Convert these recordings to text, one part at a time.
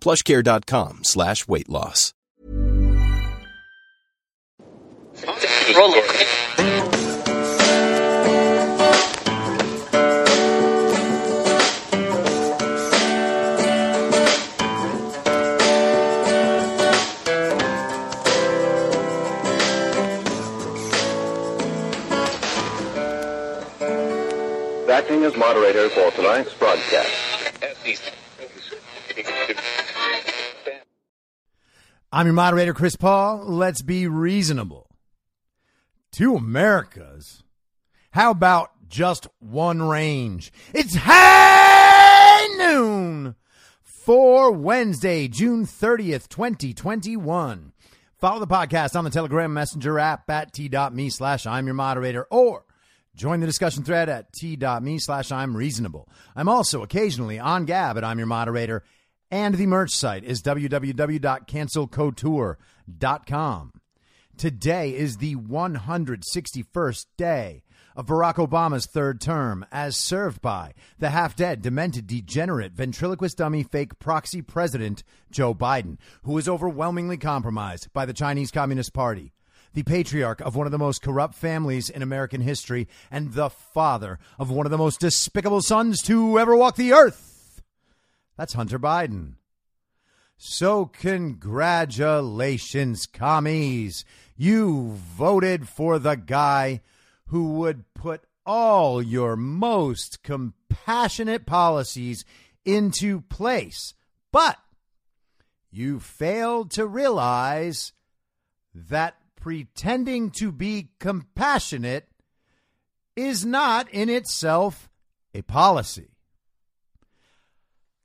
plushcare.com slash weight loss. Acting as moderator for tonight's broadcast. I'm your moderator, Chris Paul. Let's be reasonable. Two Americas. How about just one range? It's high noon for Wednesday, June 30th, 2021. Follow the podcast on the Telegram Messenger app at t.me slash I'm your moderator or join the discussion thread at t.me slash I'm reasonable. I'm also occasionally on Gab at I'm your moderator and the merch site is www.cancelcouture.com. Today is the 161st day of Barack Obama's third term, as served by the half dead, demented, degenerate, ventriloquist dummy, fake proxy president Joe Biden, who is overwhelmingly compromised by the Chinese Communist Party. The patriarch of one of the most corrupt families in American history, and the father of one of the most despicable sons to ever walk the earth. That's Hunter Biden. So, congratulations, commies. You voted for the guy who would put all your most compassionate policies into place. But you failed to realize that pretending to be compassionate is not in itself a policy.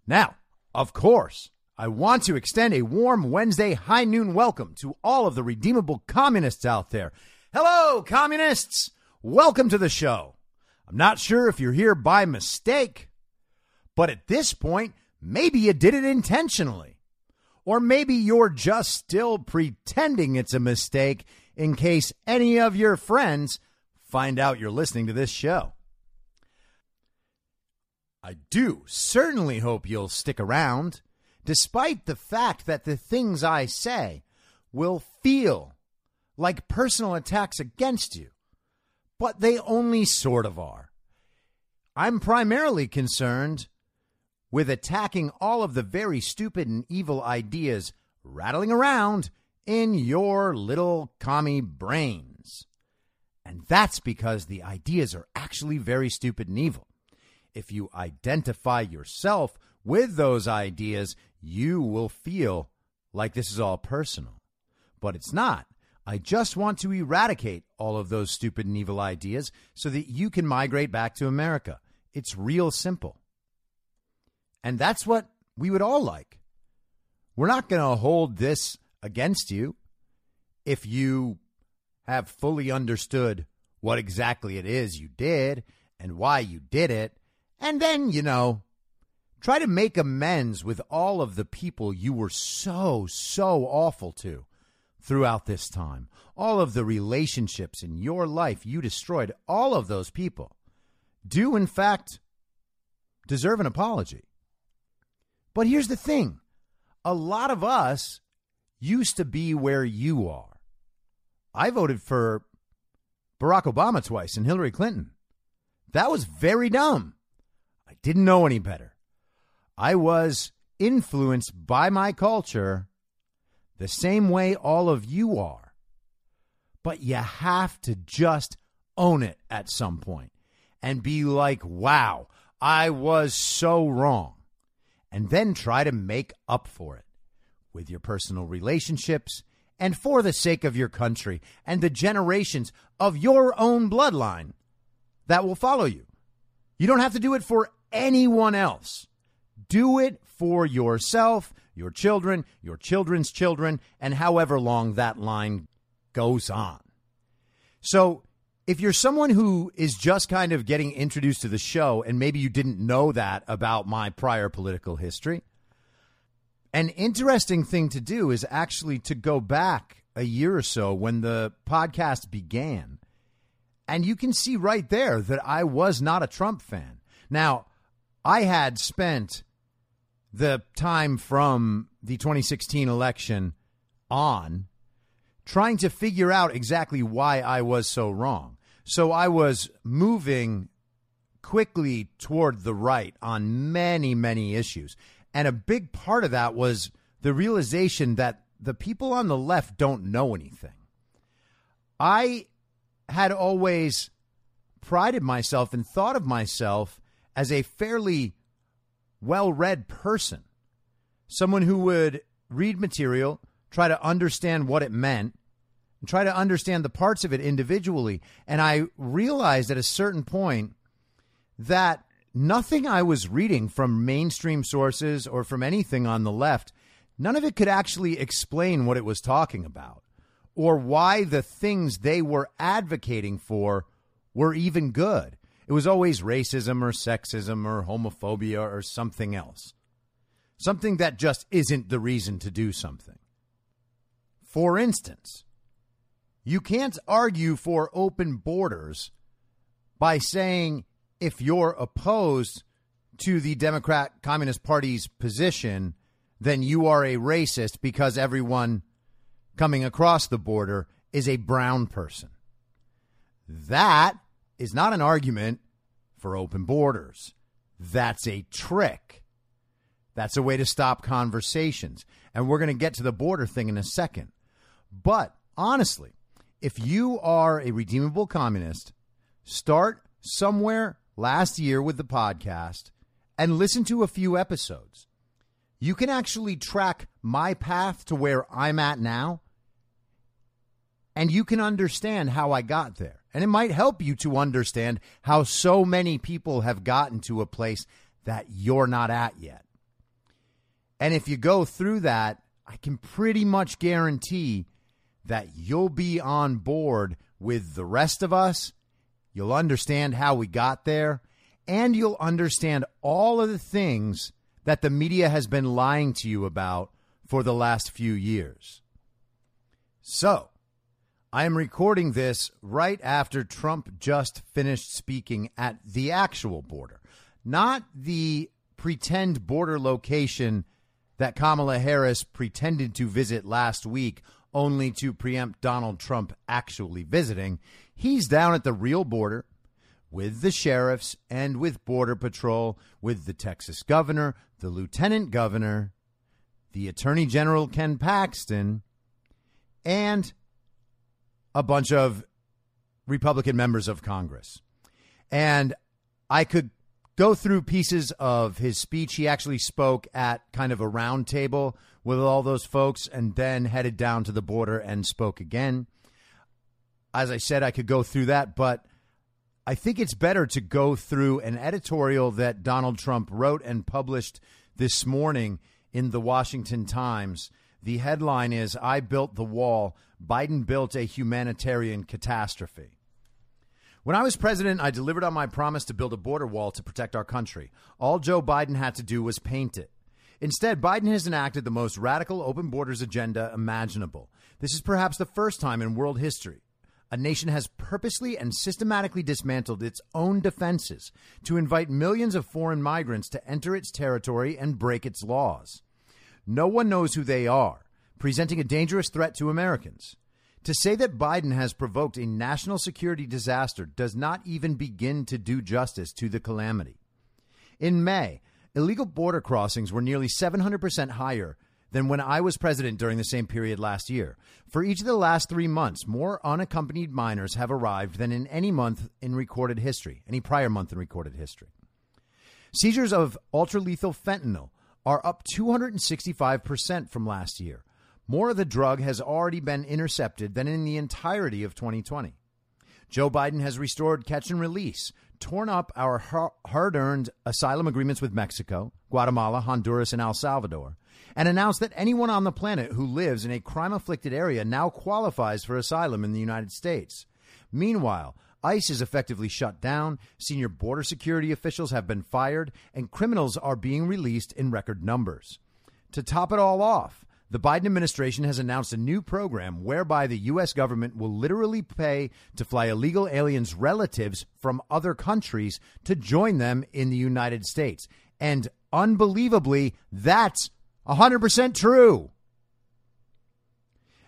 Now, of course, I want to extend a warm Wednesday high noon welcome to all of the redeemable communists out there. Hello, communists! Welcome to the show. I'm not sure if you're here by mistake, but at this point, maybe you did it intentionally. Or maybe you're just still pretending it's a mistake in case any of your friends find out you're listening to this show. I do certainly hope you'll stick around, despite the fact that the things I say will feel like personal attacks against you, but they only sort of are. I'm primarily concerned with attacking all of the very stupid and evil ideas rattling around in your little commie brains. And that's because the ideas are actually very stupid and evil if you identify yourself with those ideas, you will feel like this is all personal. But it's not. I just want to eradicate all of those stupid and evil ideas so that you can migrate back to America. It's real simple. And that's what we would all like. We're not going to hold this against you if you have fully understood what exactly it is you did and why you did it and then, you know, try to make amends with all of the people you were so, so awful to throughout this time. All of the relationships in your life you destroyed, all of those people do, in fact, deserve an apology. But here's the thing a lot of us used to be where you are. I voted for Barack Obama twice and Hillary Clinton. That was very dumb. Didn't know any better. I was influenced by my culture the same way all of you are. But you have to just own it at some point and be like, wow, I was so wrong. And then try to make up for it with your personal relationships and for the sake of your country and the generations of your own bloodline that will follow you. You don't have to do it for anyone else. Do it for yourself, your children, your children's children, and however long that line goes on. So, if you're someone who is just kind of getting introduced to the show and maybe you didn't know that about my prior political history, an interesting thing to do is actually to go back a year or so when the podcast began. And you can see right there that I was not a Trump fan. Now, I had spent the time from the 2016 election on trying to figure out exactly why I was so wrong. So I was moving quickly toward the right on many, many issues. And a big part of that was the realization that the people on the left don't know anything. I had always prided myself and thought of myself as a fairly well read person, someone who would read material, try to understand what it meant, and try to understand the parts of it individually. And I realized at a certain point that nothing I was reading from mainstream sources or from anything on the left, none of it could actually explain what it was talking about or why the things they were advocating for were even good. It was always racism or sexism or homophobia or something else. Something that just isn't the reason to do something. For instance, you can't argue for open borders by saying if you're opposed to the Democrat Communist Party's position, then you are a racist because everyone coming across the border is a brown person. That is not an argument for open borders. That's a trick. That's a way to stop conversations. And we're going to get to the border thing in a second. But honestly, if you are a redeemable communist, start somewhere last year with the podcast and listen to a few episodes. You can actually track my path to where I'm at now, and you can understand how I got there. And it might help you to understand how so many people have gotten to a place that you're not at yet. And if you go through that, I can pretty much guarantee that you'll be on board with the rest of us. You'll understand how we got there, and you'll understand all of the things that the media has been lying to you about for the last few years. So, I am recording this right after Trump just finished speaking at the actual border, not the pretend border location that Kamala Harris pretended to visit last week only to preempt Donald Trump actually visiting. He's down at the real border with the sheriffs and with Border Patrol, with the Texas governor, the lieutenant governor, the attorney general Ken Paxton, and a bunch of Republican members of Congress. And I could go through pieces of his speech. He actually spoke at kind of a round table with all those folks and then headed down to the border and spoke again. As I said, I could go through that, but I think it's better to go through an editorial that Donald Trump wrote and published this morning in the Washington Times. The headline is I Built the Wall Biden built a humanitarian catastrophe. When I was president, I delivered on my promise to build a border wall to protect our country. All Joe Biden had to do was paint it. Instead, Biden has enacted the most radical open borders agenda imaginable. This is perhaps the first time in world history a nation has purposely and systematically dismantled its own defenses to invite millions of foreign migrants to enter its territory and break its laws. No one knows who they are presenting a dangerous threat to Americans. To say that Biden has provoked a national security disaster does not even begin to do justice to the calamity. In May, illegal border crossings were nearly 700% higher than when I was president during the same period last year. For each of the last three months, more unaccompanied minors have arrived than in any month in recorded history, any prior month in recorded history. Seizures of ultra lethal fentanyl are up 265% from last year. More of the drug has already been intercepted than in the entirety of 2020. Joe Biden has restored catch and release, torn up our hard earned asylum agreements with Mexico, Guatemala, Honduras, and El Salvador, and announced that anyone on the planet who lives in a crime afflicted area now qualifies for asylum in the United States. Meanwhile, ICE is effectively shut down, senior border security officials have been fired, and criminals are being released in record numbers. To top it all off, the Biden administration has announced a new program whereby the U.S. government will literally pay to fly illegal aliens' relatives from other countries to join them in the United States. And unbelievably, that's 100% true.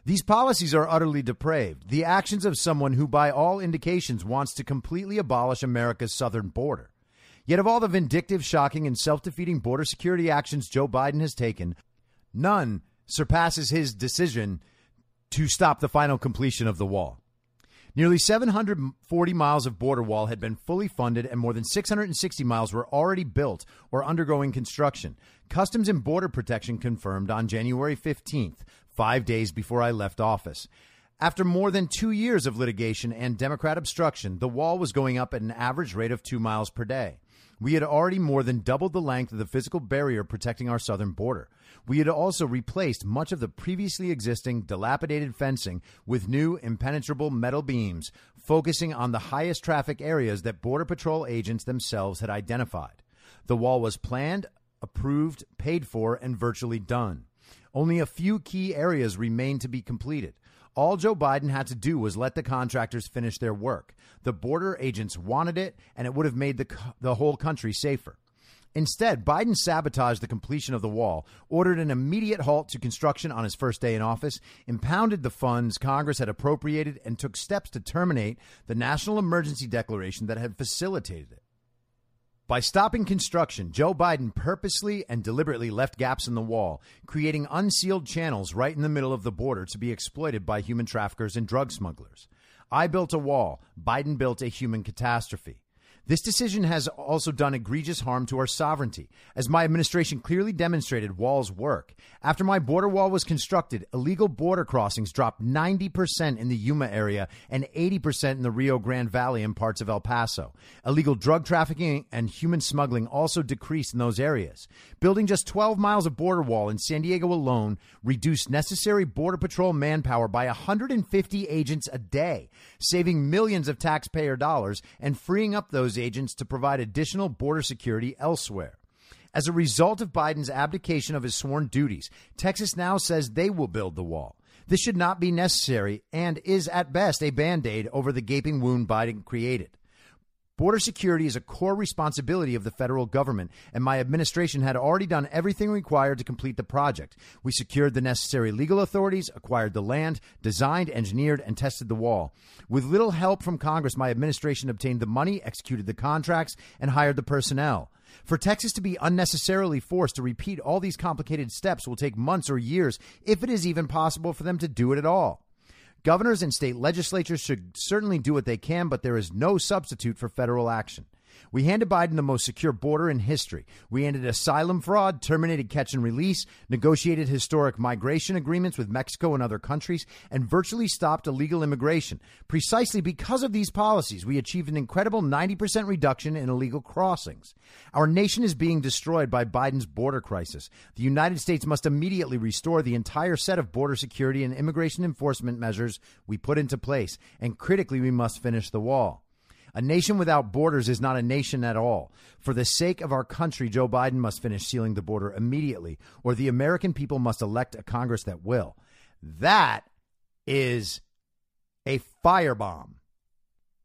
These policies are utterly depraved, the actions of someone who, by all indications, wants to completely abolish America's southern border. Yet, of all the vindictive, shocking, and self defeating border security actions Joe Biden has taken, none surpasses his decision to stop the final completion of the wall. Nearly 740 miles of border wall had been fully funded, and more than 660 miles were already built or undergoing construction. Customs and Border Protection confirmed on January 15th, five days before I left office. After more than two years of litigation and Democrat obstruction, the wall was going up at an average rate of two miles per day. We had already more than doubled the length of the physical barrier protecting our southern border. We had also replaced much of the previously existing dilapidated fencing with new impenetrable metal beams, focusing on the highest traffic areas that Border Patrol agents themselves had identified. The wall was planned, approved, paid for, and virtually done. Only a few key areas remained to be completed. All Joe Biden had to do was let the contractors finish their work. The border agents wanted it, and it would have made the, the whole country safer. Instead, Biden sabotaged the completion of the wall, ordered an immediate halt to construction on his first day in office, impounded the funds Congress had appropriated, and took steps to terminate the national emergency declaration that had facilitated it. By stopping construction, Joe Biden purposely and deliberately left gaps in the wall, creating unsealed channels right in the middle of the border to be exploited by human traffickers and drug smugglers. I built a wall. Biden built a human catastrophe. This decision has also done egregious harm to our sovereignty, as my administration clearly demonstrated walls work. After my border wall was constructed, illegal border crossings dropped 90% in the Yuma area and 80% in the Rio Grande Valley and parts of El Paso. Illegal drug trafficking and human smuggling also decreased in those areas. Building just 12 miles of border wall in San Diego alone reduced necessary Border Patrol manpower by 150 agents a day, saving millions of taxpayer dollars and freeing up those agents to provide additional border security elsewhere. As a result of Biden's abdication of his sworn duties, Texas now says they will build the wall. This should not be necessary and is at best a band aid over the gaping wound Biden created. Border security is a core responsibility of the federal government, and my administration had already done everything required to complete the project. We secured the necessary legal authorities, acquired the land, designed, engineered, and tested the wall. With little help from Congress, my administration obtained the money, executed the contracts, and hired the personnel. For Texas to be unnecessarily forced to repeat all these complicated steps will take months or years, if it is even possible for them to do it at all. Governors and state legislatures should certainly do what they can, but there is no substitute for federal action. We handed Biden the most secure border in history. We ended asylum fraud, terminated catch and release, negotiated historic migration agreements with Mexico and other countries, and virtually stopped illegal immigration. Precisely because of these policies, we achieved an incredible 90% reduction in illegal crossings. Our nation is being destroyed by Biden's border crisis. The United States must immediately restore the entire set of border security and immigration enforcement measures we put into place, and critically, we must finish the wall. A nation without borders is not a nation at all. For the sake of our country, Joe Biden must finish sealing the border immediately, or the American people must elect a Congress that will. That is a firebomb.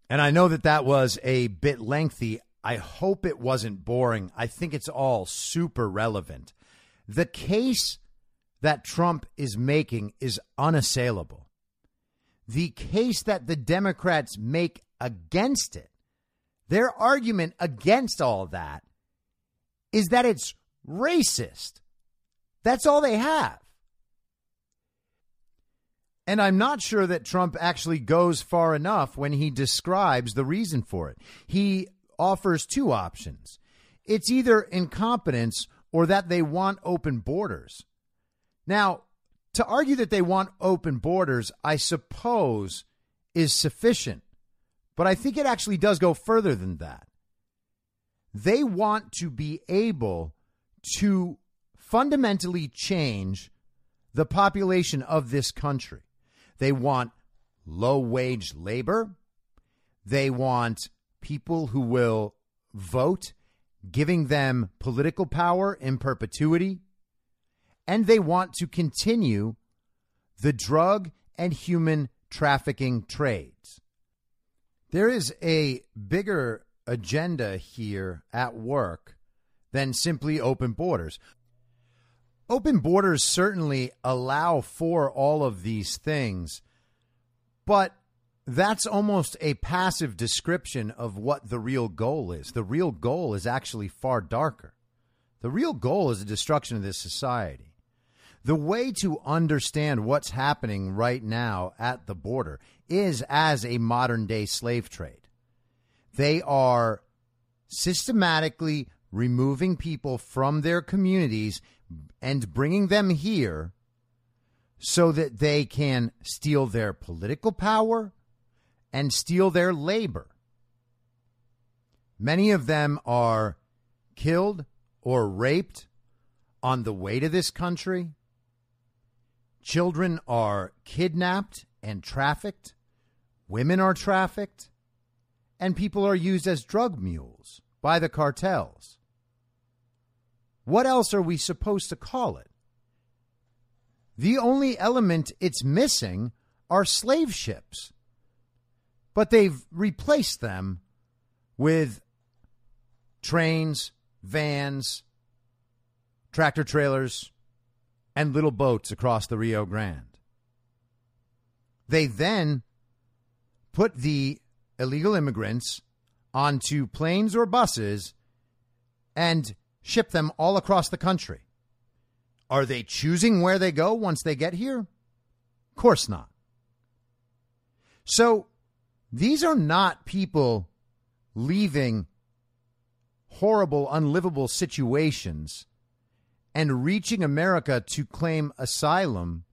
And I know that that was a bit lengthy. I hope it wasn't boring. I think it's all super relevant. The case that Trump is making is unassailable. The case that the Democrats make against it, their argument against all that, is that it's racist. That's all they have. And I'm not sure that Trump actually goes far enough when he describes the reason for it. He offers two options it's either incompetence or that they want open borders. Now, to argue that they want open borders, I suppose, is sufficient. But I think it actually does go further than that. They want to be able to fundamentally change the population of this country. They want low wage labor. They want people who will vote, giving them political power in perpetuity. And they want to continue the drug and human trafficking trades. There is a bigger agenda here at work than simply open borders. Open borders certainly allow for all of these things, but that's almost a passive description of what the real goal is. The real goal is actually far darker. The real goal is the destruction of this society. The way to understand what's happening right now at the border is as a modern day slave trade. They are systematically removing people from their communities and bringing them here so that they can steal their political power and steal their labor. Many of them are killed or raped on the way to this country. Children are kidnapped and trafficked. Women are trafficked. And people are used as drug mules by the cartels. What else are we supposed to call it? The only element it's missing are slave ships. But they've replaced them with trains, vans, tractor trailers, and little boats across the Rio Grande. They then put the illegal immigrants onto planes or buses and ship them all across the country. Are they choosing where they go once they get here? Of course not. So these are not people leaving horrible, unlivable situations and reaching America to claim asylum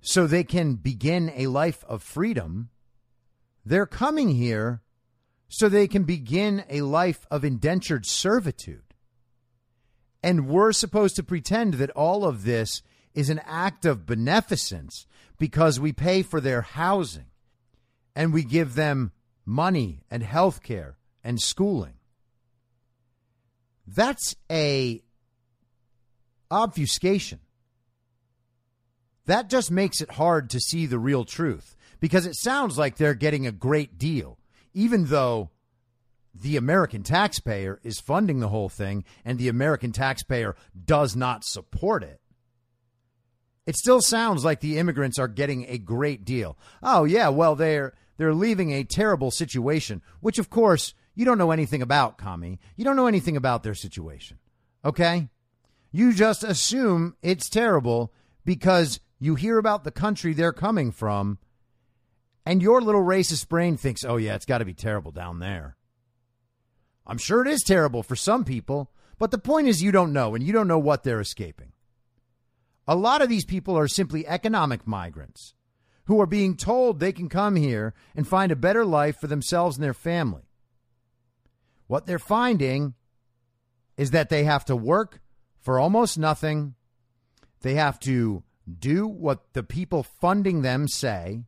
so they can begin a life of freedom. They're coming here so they can begin a life of indentured servitude. And we're supposed to pretend that all of this is an act of beneficence because we pay for their housing and we give them money and health care and schooling. That's a obfuscation. That just makes it hard to see the real truth because it sounds like they're getting a great deal, even though the American taxpayer is funding the whole thing and the American taxpayer does not support it. It still sounds like the immigrants are getting a great deal. Oh yeah, well they're they're leaving a terrible situation, which of course you don't know anything about, Kami. You don't know anything about their situation. Okay? You just assume it's terrible because you hear about the country they're coming from and your little racist brain thinks, "Oh yeah, it's got to be terrible down there." I'm sure it is terrible for some people, but the point is you don't know and you don't know what they're escaping. A lot of these people are simply economic migrants who are being told they can come here and find a better life for themselves and their family. What they're finding is that they have to work for almost nothing. They have to do what the people funding them say.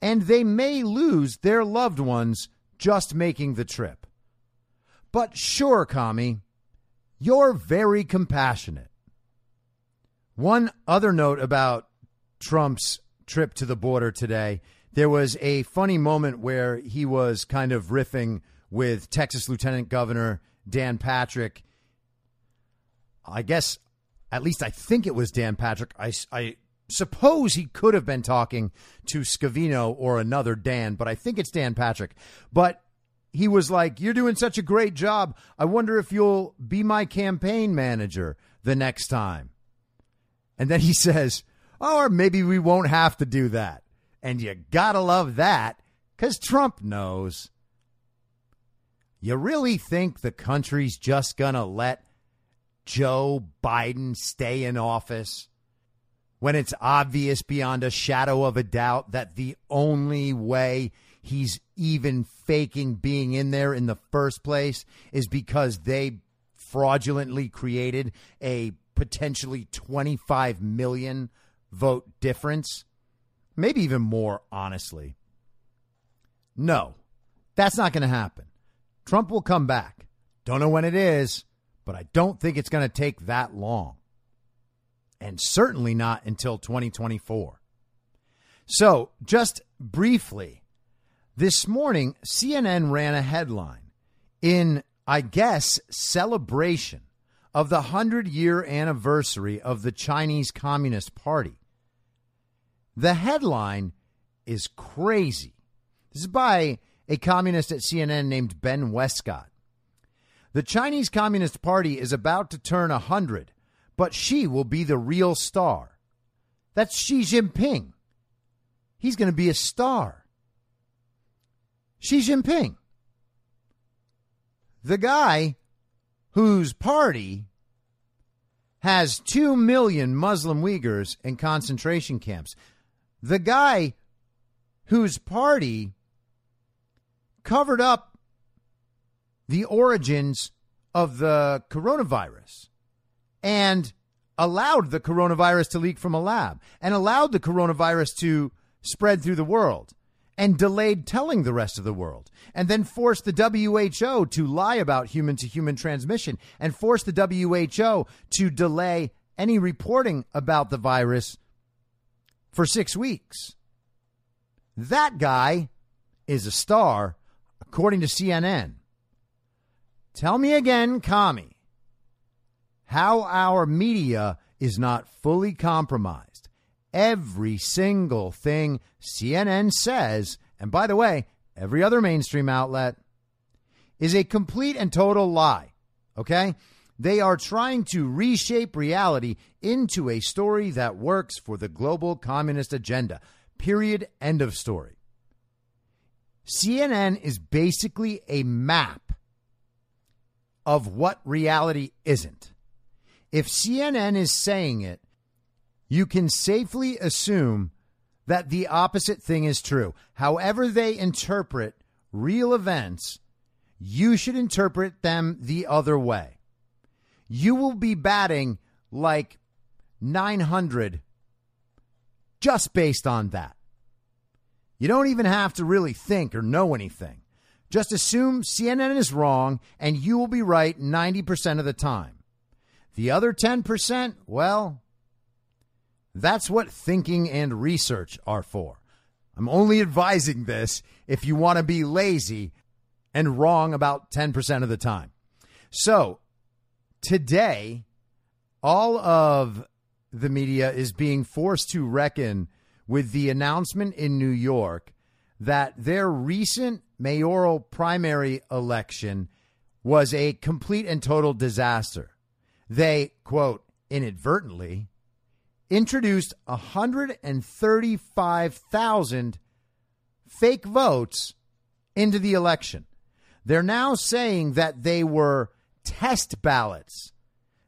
And they may lose their loved ones just making the trip. But sure, Kami, you're very compassionate. One other note about Trump's trip to the border today there was a funny moment where he was kind of riffing with Texas Lieutenant Governor Dan Patrick. I guess At least I think it was Dan Patrick. I, I suppose he could have been talking to Scavino or another Dan, but I think it's Dan Patrick. But he was like, You're doing such a great job. I wonder if you'll be my campaign manager the next time. And then he says, Oh, or maybe we won't have to do that. And you gotta love that because Trump knows. You really think the country's just gonna let Joe Biden stay in office when it's obvious beyond a shadow of a doubt that the only way he's even faking being in there in the first place is because they fraudulently created a potentially 25 million vote difference? Maybe even more, honestly. No, that's not going to happen. Trump will come back. Don't know when it is, but I don't think it's going to take that long. And certainly not until 2024. So, just briefly, this morning, CNN ran a headline in, I guess, celebration of the 100 year anniversary of the Chinese Communist Party. The headline is crazy. This is by a communist at CNN named Ben Westcott. The Chinese Communist Party is about to turn 100, but Xi will be the real star. That's Xi Jinping. He's going to be a star. Xi Jinping. The guy whose party has 2 million Muslim Uyghurs in concentration camps. The guy whose party covered up the origins of the coronavirus and allowed the coronavirus to leak from a lab and allowed the coronavirus to spread through the world and delayed telling the rest of the world, and then forced the WHO to lie about human to human transmission and forced the WHO to delay any reporting about the virus for six weeks. That guy is a star, according to CNN. Tell me again, Kami, how our media is not fully compromised every single thing CNN says, and by the way, every other mainstream outlet, is a complete and total lie. Okay? They are trying to reshape reality into a story that works for the global communist agenda. Period. End of story. CNN is basically a map of what reality isn't. If CNN is saying it, you can safely assume that the opposite thing is true. However, they interpret real events, you should interpret them the other way. You will be batting like 900 just based on that. You don't even have to really think or know anything. Just assume CNN is wrong and you will be right 90% of the time. The other 10%, well, that's what thinking and research are for. I'm only advising this if you want to be lazy and wrong about 10% of the time. So, today, all of the media is being forced to reckon with the announcement in New York that their recent mayoral primary election was a complete and total disaster. They, quote, inadvertently introduced 135,000 fake votes into the election. They're now saying that they were test ballots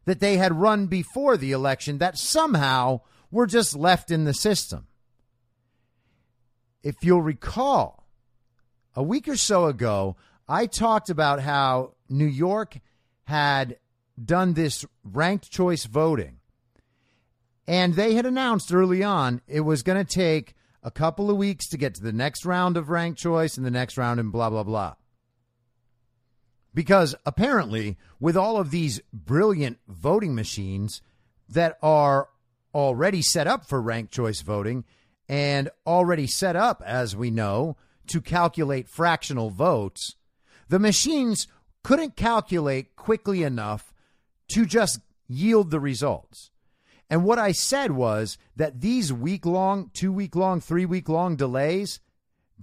that they had run before the election that somehow were just left in the system. If you'll recall, a week or so ago, I talked about how New York had done this ranked choice voting and they had announced early on it was going to take a couple of weeks to get to the next round of ranked choice and the next round and blah, blah, blah. Because apparently, with all of these brilliant voting machines that are already set up for ranked choice voting and already set up, as we know, to calculate fractional votes, the machines couldn't calculate quickly enough to just yield the results. And what I said was that these week long, two week long, three week long delays,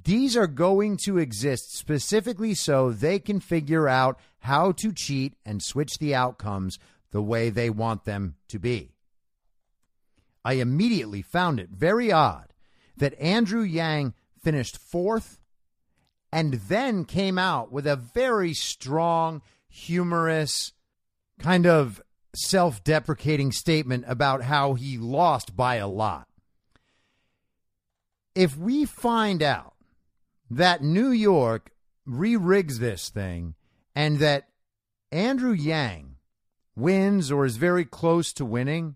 these are going to exist specifically so they can figure out how to cheat and switch the outcomes the way they want them to be. I immediately found it very odd that Andrew Yang finished fourth and then came out with a very strong, humorous, kind of self deprecating statement about how he lost by a lot. If we find out that New York re rigs this thing and that Andrew Yang wins or is very close to winning,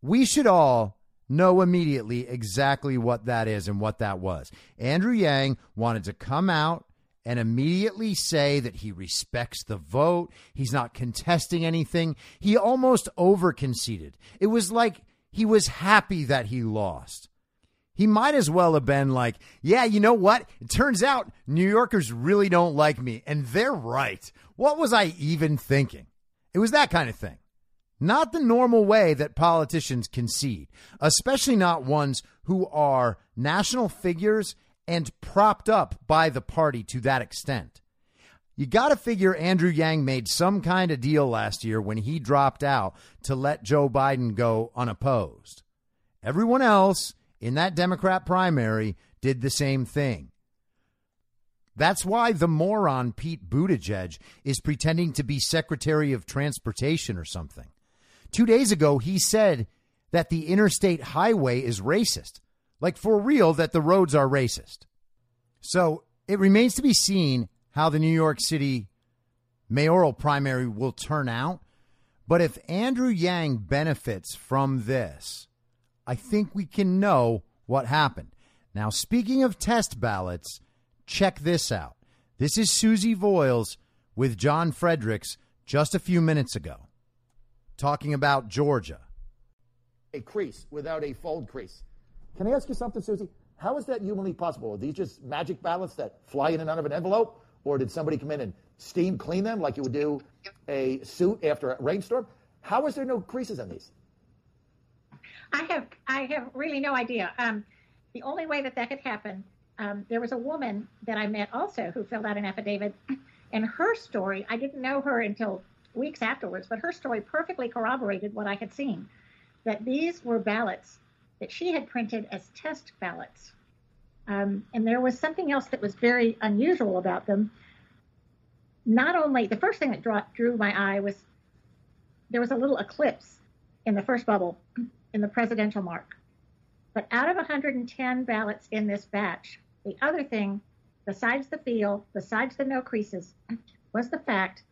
we should all know immediately exactly what that is and what that was. Andrew Yang wanted to come out and immediately say that he respects the vote. He's not contesting anything. He almost over conceded. It was like he was happy that he lost. He might as well have been like, yeah, you know what? It turns out New Yorkers really don't like me, and they're right. What was I even thinking? It was that kind of thing. Not the normal way that politicians concede, especially not ones who are national figures and propped up by the party to that extent. You got to figure Andrew Yang made some kind of deal last year when he dropped out to let Joe Biden go unopposed. Everyone else in that Democrat primary did the same thing. That's why the moron Pete Buttigieg is pretending to be Secretary of Transportation or something. Two days ago, he said that the interstate highway is racist. Like for real, that the roads are racist. So it remains to be seen how the New York City mayoral primary will turn out. But if Andrew Yang benefits from this, I think we can know what happened. Now, speaking of test ballots, check this out. This is Susie Voyles with John Fredericks just a few minutes ago, talking about Georgia. A crease without a fold crease. Can I ask you something, Susie? How is that humanly possible? Are these just magic ballots that fly in and out of an envelope? Or did somebody come in and steam clean them like you would do a suit after a rainstorm? How is there no creases on these? I have I have really no idea. Um, the only way that that could happen, um, there was a woman that I met also who filled out an affidavit, and her story I didn't know her until weeks afterwards, but her story perfectly corroborated what I had seen. That these were ballots that she had printed as test ballots, um, and there was something else that was very unusual about them. Not only the first thing that draw, drew my eye was there was a little eclipse in the first bubble in the presidential mark. But out of 110 ballots in this batch, the other thing, besides the feel, besides the no creases, was the fact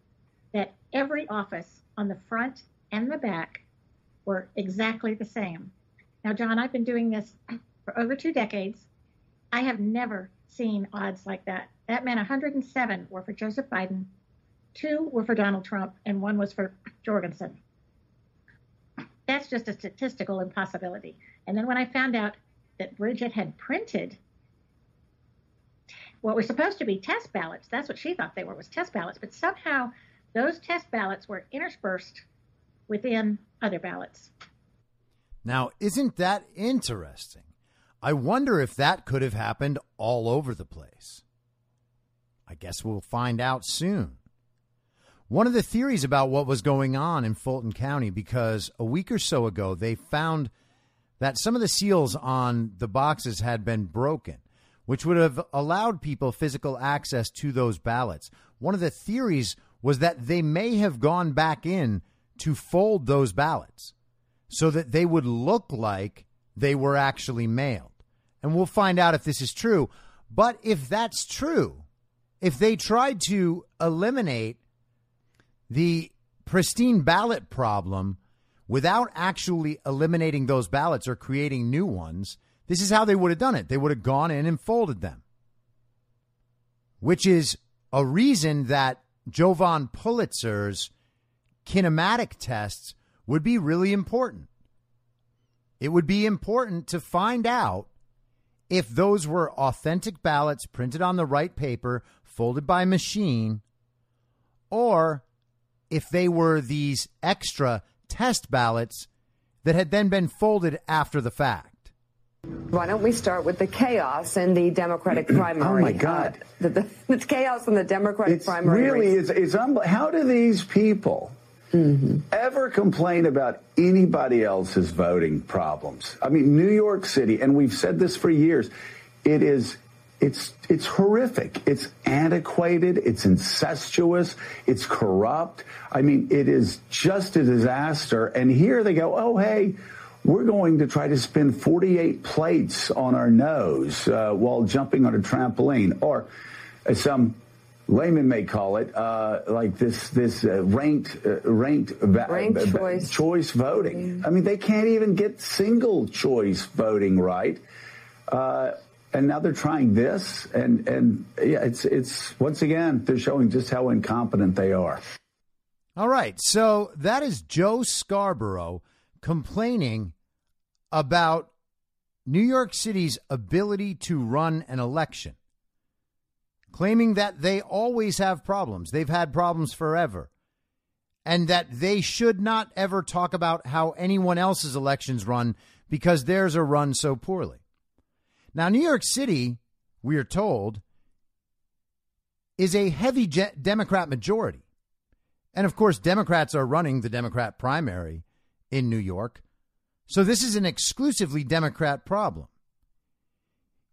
that every office on the front and the back were exactly the same. Now, John, I've been doing this for over two decades. I have never seen odds like that. That meant 107 were for Joseph Biden, two were for Donald Trump, and one was for Jorgensen that's just a statistical impossibility. And then when I found out that Bridget had printed what were supposed to be test ballots, that's what she thought they were was test ballots, but somehow those test ballots were interspersed within other ballots. Now, isn't that interesting? I wonder if that could have happened all over the place. I guess we'll find out soon one of the theories about what was going on in Fulton County because a week or so ago they found that some of the seals on the boxes had been broken, which would have allowed people physical access to those ballots. One of the theories was that they may have gone back in to fold those ballots so that they would look like they were actually mailed. And we'll find out if this is true. But if that's true, if they tried to eliminate the pristine ballot problem without actually eliminating those ballots or creating new ones, this is how they would have done it. They would have gone in and folded them, which is a reason that Jovan Pulitzer's kinematic tests would be really important. It would be important to find out if those were authentic ballots printed on the right paper, folded by machine, or if they were these extra test ballots that had then been folded after the fact. Why don't we start with the chaos in the Democratic primary? Oh my God! Uh, the, the, the, chaos in the Democratic it's primary. Really, is is unbel- How do these people mm-hmm. ever complain about anybody else's voting problems? I mean, New York City, and we've said this for years. It is it's it's horrific. It's antiquated. It's incestuous. It's corrupt. I mean, it is just a disaster. And here they go. Oh, hey, we're going to try to spin 48 plates on our nose uh, while jumping on a trampoline, or as some layman may call it, uh, like this this uh, ranked uh, ranked, va- ranked choice. choice voting. I mean, they can't even get single choice voting right. Uh, and now they're trying this, and and yeah, it's it's once again they're showing just how incompetent they are. All right, so that is Joe Scarborough complaining about New York City's ability to run an election, claiming that they always have problems. They've had problems forever. And that they should not ever talk about how anyone else's elections run because theirs are run so poorly. Now, New York City, we are told, is a heavy Democrat majority. And of course, Democrats are running the Democrat primary in New York. So this is an exclusively Democrat problem.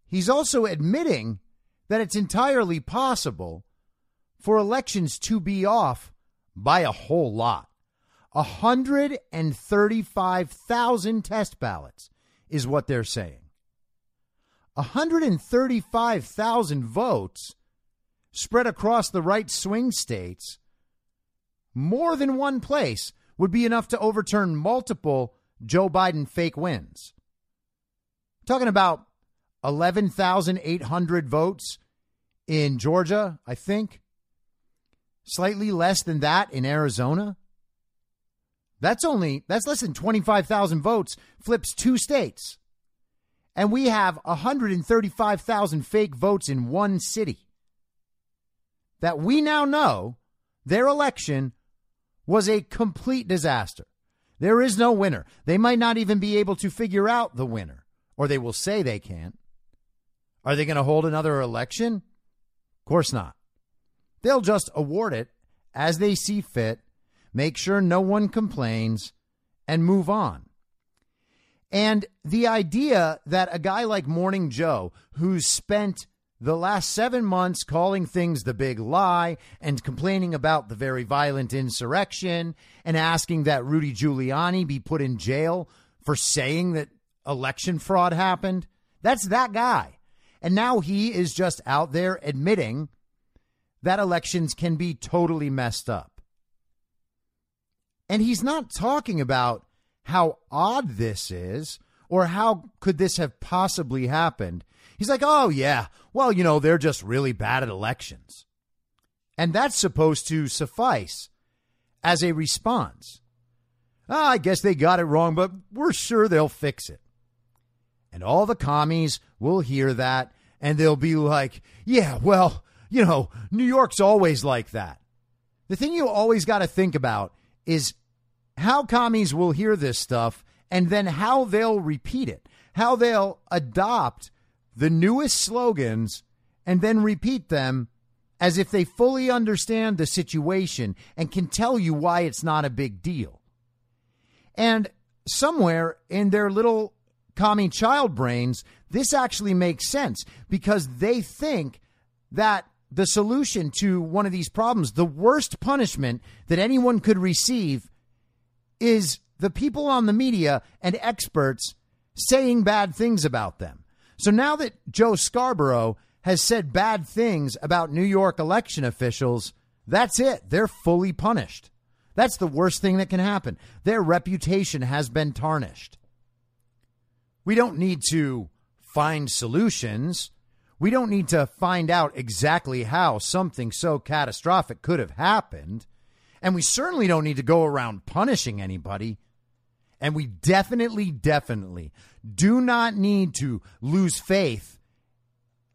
He's also admitting that it's entirely possible for elections to be off by a whole lot. 135,000 test ballots is what they're saying. 135,000 votes spread across the right swing states, more than one place would be enough to overturn multiple Joe Biden fake wins. talking about 11,800 votes in Georgia, I think. Slightly less than that in Arizona. That's only that's less than 25,000 votes flips two states. And we have 135,000 fake votes in one city. That we now know their election was a complete disaster. There is no winner. They might not even be able to figure out the winner, or they will say they can't. Are they going to hold another election? Of course not. They'll just award it as they see fit, make sure no one complains, and move on. And the idea that a guy like Morning Joe, who's spent the last seven months calling things the big lie and complaining about the very violent insurrection and asking that Rudy Giuliani be put in jail for saying that election fraud happened. That's that guy. And now he is just out there admitting that elections can be totally messed up. And he's not talking about how odd this is or how could this have possibly happened. He's like, oh, yeah, well, you know, they're just really bad at elections. And that's supposed to suffice as a response. Oh, I guess they got it wrong, but we're sure they'll fix it. And all the commies will hear that and they'll be like, yeah, well, you know, New York's always like that. The thing you always got to think about is how commies will hear this stuff and then how they'll repeat it, how they'll adopt the newest slogans and then repeat them as if they fully understand the situation and can tell you why it's not a big deal. And somewhere in their little commie child brains, this actually makes sense because they think that the solution to one of these problems, the worst punishment that anyone could receive, is the people on the media and experts saying bad things about them. So now that Joe Scarborough has said bad things about New York election officials, that's it. They're fully punished. That's the worst thing that can happen. Their reputation has been tarnished. We don't need to find solutions. We don't need to find out exactly how something so catastrophic could have happened. And we certainly don't need to go around punishing anybody. And we definitely, definitely do not need to lose faith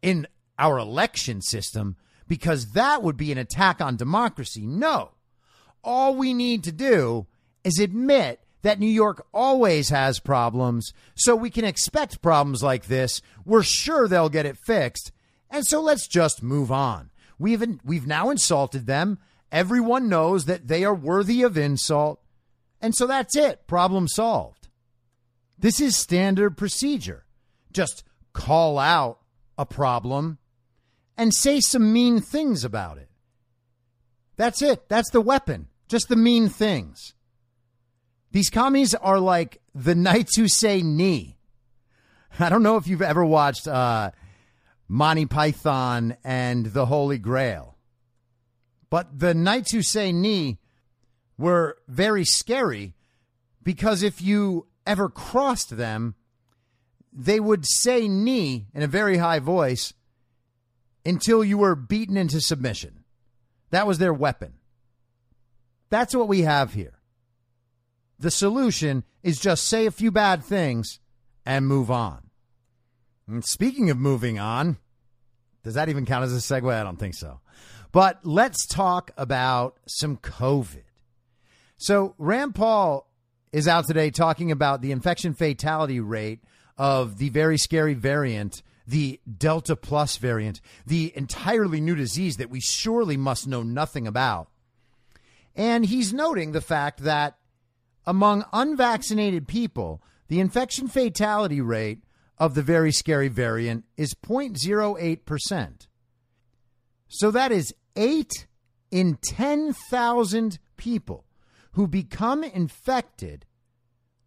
in our election system because that would be an attack on democracy. No. all we need to do is admit that New York always has problems, so we can expect problems like this. We're sure they'll get it fixed. And so let's just move on. We've, we've now insulted them. Everyone knows that they are worthy of insult. And so that's it. Problem solved. This is standard procedure. Just call out a problem and say some mean things about it. That's it. That's the weapon. Just the mean things. These commies are like the knights who say Ni. I don't know if you've ever watched uh, Monty Python and the Holy Grail, but the knights who say Ni were very scary because if you ever crossed them, they would say Ni in a very high voice until you were beaten into submission. That was their weapon. That's what we have here. The solution is just say a few bad things and move on. And speaking of moving on, does that even count as a segue? I don't think so. But let's talk about some COVID. So, Rand Paul is out today talking about the infection fatality rate of the very scary variant, the Delta Plus variant, the entirely new disease that we surely must know nothing about. And he's noting the fact that among unvaccinated people, the infection fatality rate of the very scary variant is 0.08%. So that is 8 in 10,000 people who become infected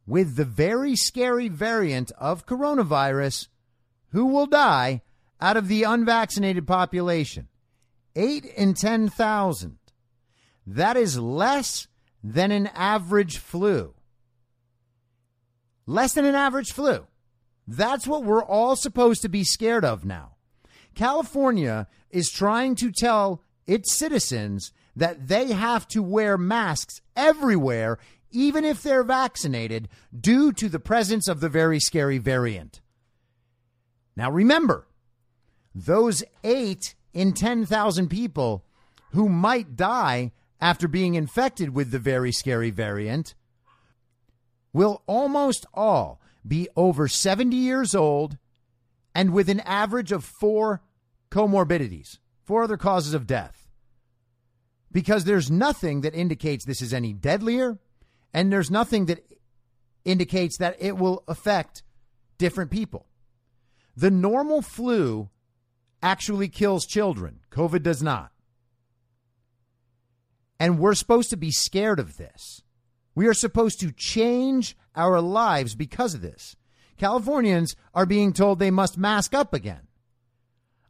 with the very scary variant of coronavirus who will die out of the unvaccinated population. 8 in 10,000. That is less than an average flu. Less than an average flu. That's what we're all supposed to be scared of now. California is trying to tell its citizens that they have to wear masks everywhere, even if they're vaccinated, due to the presence of the very scary variant. Now, remember, those eight in 10,000 people who might die after being infected with the very scary variant will almost all be over 70 years old and with an average of four comorbidities, four other causes of death. Because there's nothing that indicates this is any deadlier, and there's nothing that indicates that it will affect different people. The normal flu actually kills children, COVID does not. And we're supposed to be scared of this. We are supposed to change our lives because of this. Californians are being told they must mask up again.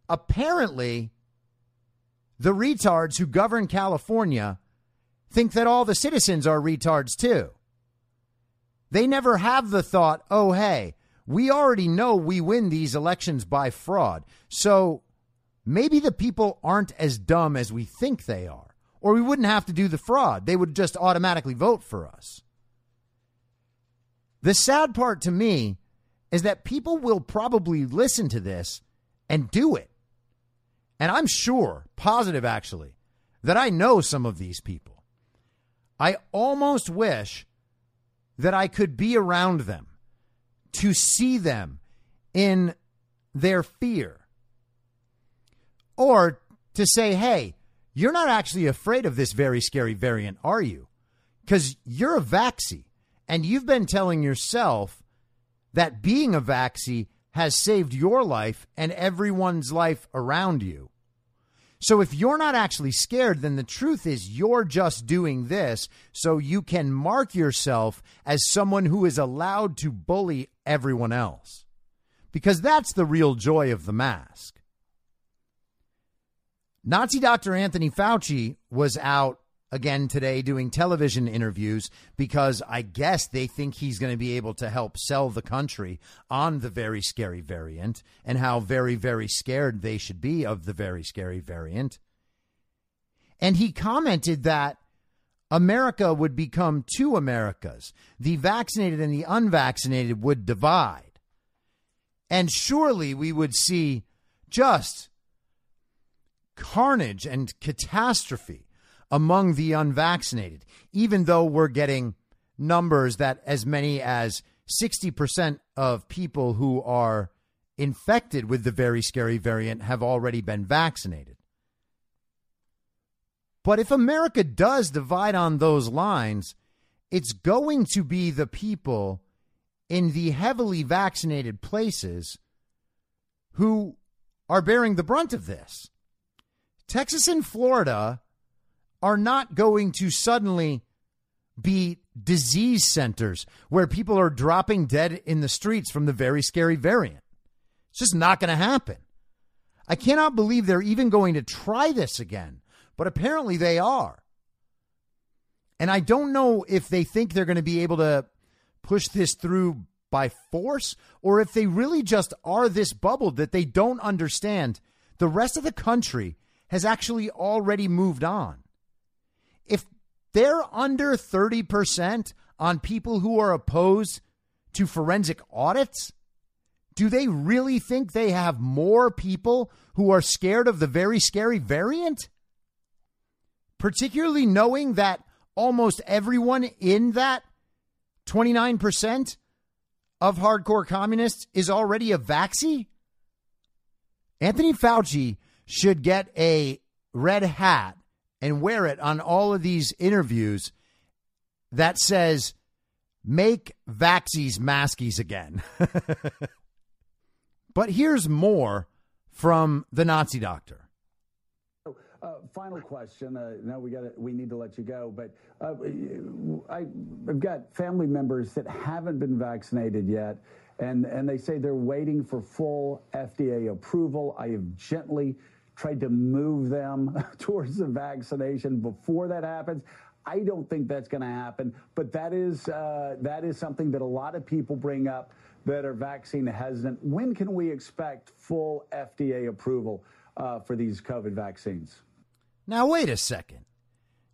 Apparently, the retards who govern California think that all the citizens are retards too. They never have the thought, oh, hey, we already know we win these elections by fraud. So maybe the people aren't as dumb as we think they are or we wouldn't have to do the fraud. They would just automatically vote for us. The sad part to me is that people will probably listen to this and do it. And I'm sure, positive actually, that I know some of these people. I almost wish that I could be around them to see them in their fear. Or to say, hey, you're not actually afraid of this very scary variant, are you? Because you're a vaxie and you've been telling yourself that being a vaxie has saved your life and everyone's life around you. So if you're not actually scared, then the truth is you're just doing this so you can mark yourself as someone who is allowed to bully everyone else. Because that's the real joy of the mask. Nazi Dr. Anthony Fauci was out again today doing television interviews because I guess they think he's going to be able to help sell the country on the very scary variant and how very, very scared they should be of the very scary variant. And he commented that America would become two Americas. The vaccinated and the unvaccinated would divide. And surely we would see just carnage and catastrophe among the unvaccinated, even though we're getting numbers that as many as 60% of people who are infected with the very scary variant have already been vaccinated. But if America does divide on those lines, it's going to be the people in the heavily vaccinated places who are bearing the brunt of this. Texas and Florida are not going to suddenly be disease centers where people are dropping dead in the streets from the very scary variant. It's just not going to happen. I cannot believe they're even going to try this again, but apparently they are. And I don't know if they think they're going to be able to push this through by force or if they really just are this bubble that they don't understand. The rest of the country has actually already moved on. If they're under 30% on people who are opposed to forensic audits, do they really think they have more people who are scared of the very scary variant? Particularly knowing that almost everyone in that 29% of hardcore communists is already a vaxie? Anthony Fauci should get a red hat and wear it on all of these interviews that says, make vaxies maskies again. but here's more from the Nazi doctor. Uh, final question. Uh, no, we got we need to let you go, but uh, I, I've got family members that haven't been vaccinated yet, and and they say they're waiting for full FDA approval. I have gently tried to move them towards the vaccination before that happens. I don't think that's going to happen, but that is uh, that is something that a lot of people bring up that are vaccine hesitant. When can we expect full FDA approval uh, for these COVID vaccines? Now, wait a second.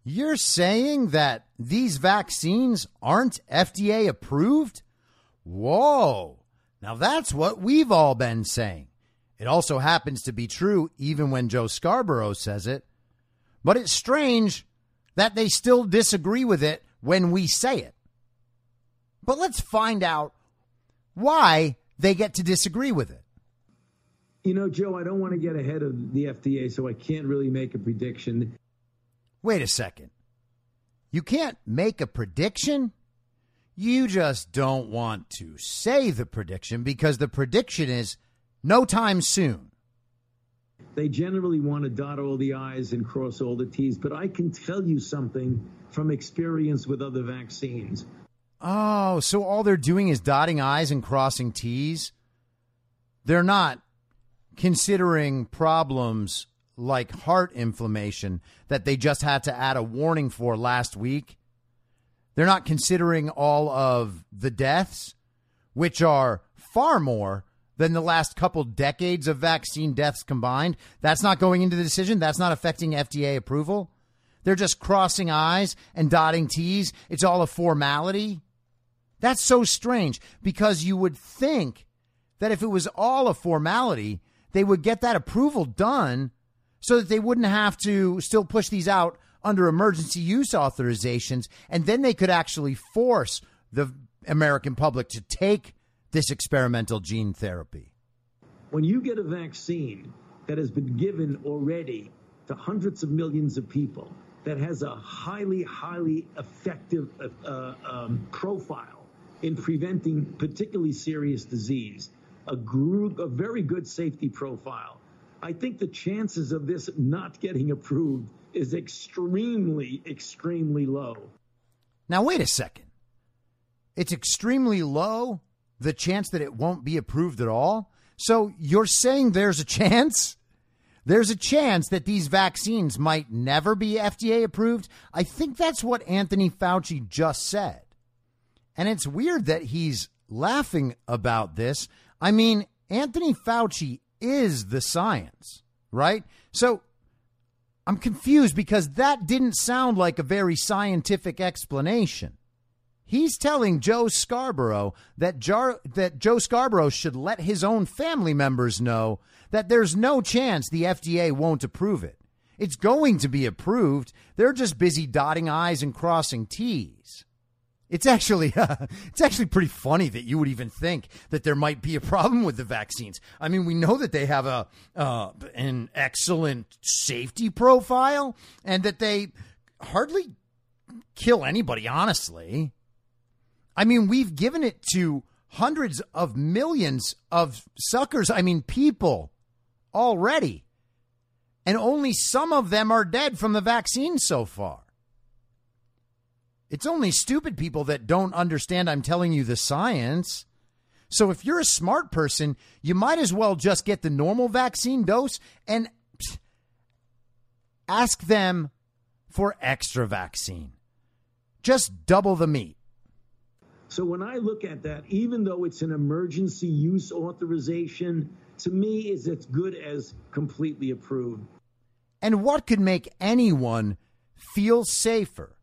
You're saying that these vaccines aren't FDA approved? Whoa. Now, that's what we've all been saying. It also happens to be true even when Joe Scarborough says it. But it's strange that they still disagree with it when we say it. But let's find out why they get to disagree with it. You know, Joe, I don't want to get ahead of the FDA, so I can't really make a prediction. Wait a second. You can't make a prediction? You just don't want to say the prediction because the prediction is no time soon. They generally want to dot all the I's and cross all the T's, but I can tell you something from experience with other vaccines. Oh, so all they're doing is dotting I's and crossing T's? They're not considering problems like heart inflammation that they just had to add a warning for last week. They're not considering all of the deaths, which are far more than the last couple decades of vaccine deaths combined. That's not going into the decision. That's not affecting FDA approval. They're just crossing I's and dotting T's. It's all a formality. That's so strange because you would think that if it was all a formality, they would get that approval done so that they wouldn't have to still push these out under emergency use authorizations. And then they could actually force the American public to take this experimental gene therapy. When you get a vaccine that has been given already to hundreds of millions of people, that has a highly, highly effective uh, um, profile in preventing particularly serious disease, a group, a very good safety profile. I think the chances of this not getting approved is extremely, extremely low. Now, wait a second. It's extremely low the chance that it won't be approved at all. So you're saying there's a chance? There's a chance that these vaccines might never be FDA approved. I think that's what Anthony Fauci just said. And it's weird that he's laughing about this. I mean, Anthony Fauci is the science, right? So I'm confused because that didn't sound like a very scientific explanation. He's telling Joe Scarborough that, Jar- that Joe Scarborough should let his own family members know that there's no chance the FDA won't approve it. It's going to be approved. They're just busy dotting I's and crossing T's. It's actually uh, it's actually pretty funny that you would even think that there might be a problem with the vaccines. I mean, we know that they have a uh, an excellent safety profile and that they hardly kill anybody. Honestly, I mean, we've given it to hundreds of millions of suckers. I mean, people already, and only some of them are dead from the vaccine so far. It's only stupid people that don't understand I'm telling you the science. So if you're a smart person, you might as well just get the normal vaccine dose and ask them for extra vaccine. Just double the meat. So when I look at that, even though it's an emergency use authorization, to me is as good as completely approved. And what could make anyone feel safer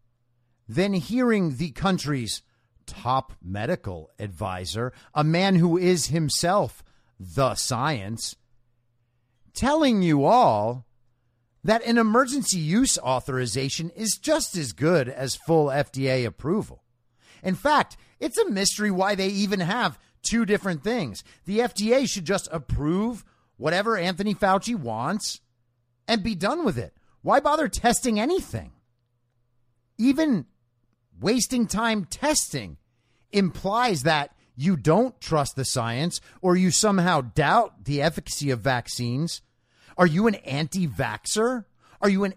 than hearing the country's top medical advisor, a man who is himself the science, telling you all that an emergency use authorization is just as good as full FDA approval. In fact, it's a mystery why they even have two different things. The FDA should just approve whatever Anthony Fauci wants and be done with it. Why bother testing anything? Even wasting time testing implies that you don't trust the science or you somehow doubt the efficacy of vaccines. Are you an anti vaxxer? Are you an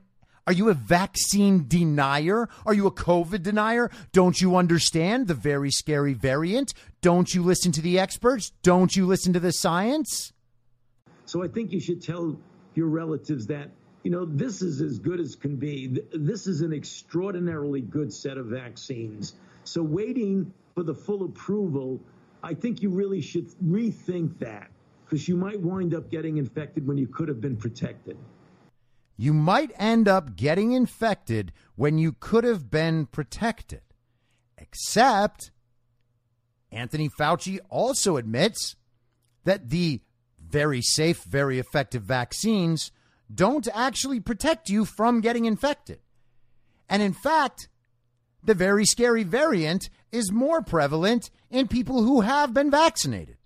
are you a vaccine denier? Are you a COVID denier? Don't you understand the very scary variant? Don't you listen to the experts? Don't you listen to the science? So I think you should tell your relatives that you know, this is as good as can be. This is an extraordinarily good set of vaccines. So waiting for the full approval, I think you really should rethink that because you might wind up getting infected when you could have been protected. You might end up getting infected when you could have been protected. Except Anthony Fauci also admits that the very safe, very effective vaccines don't actually protect you from getting infected. And in fact, the very scary variant is more prevalent in people who have been vaccinated.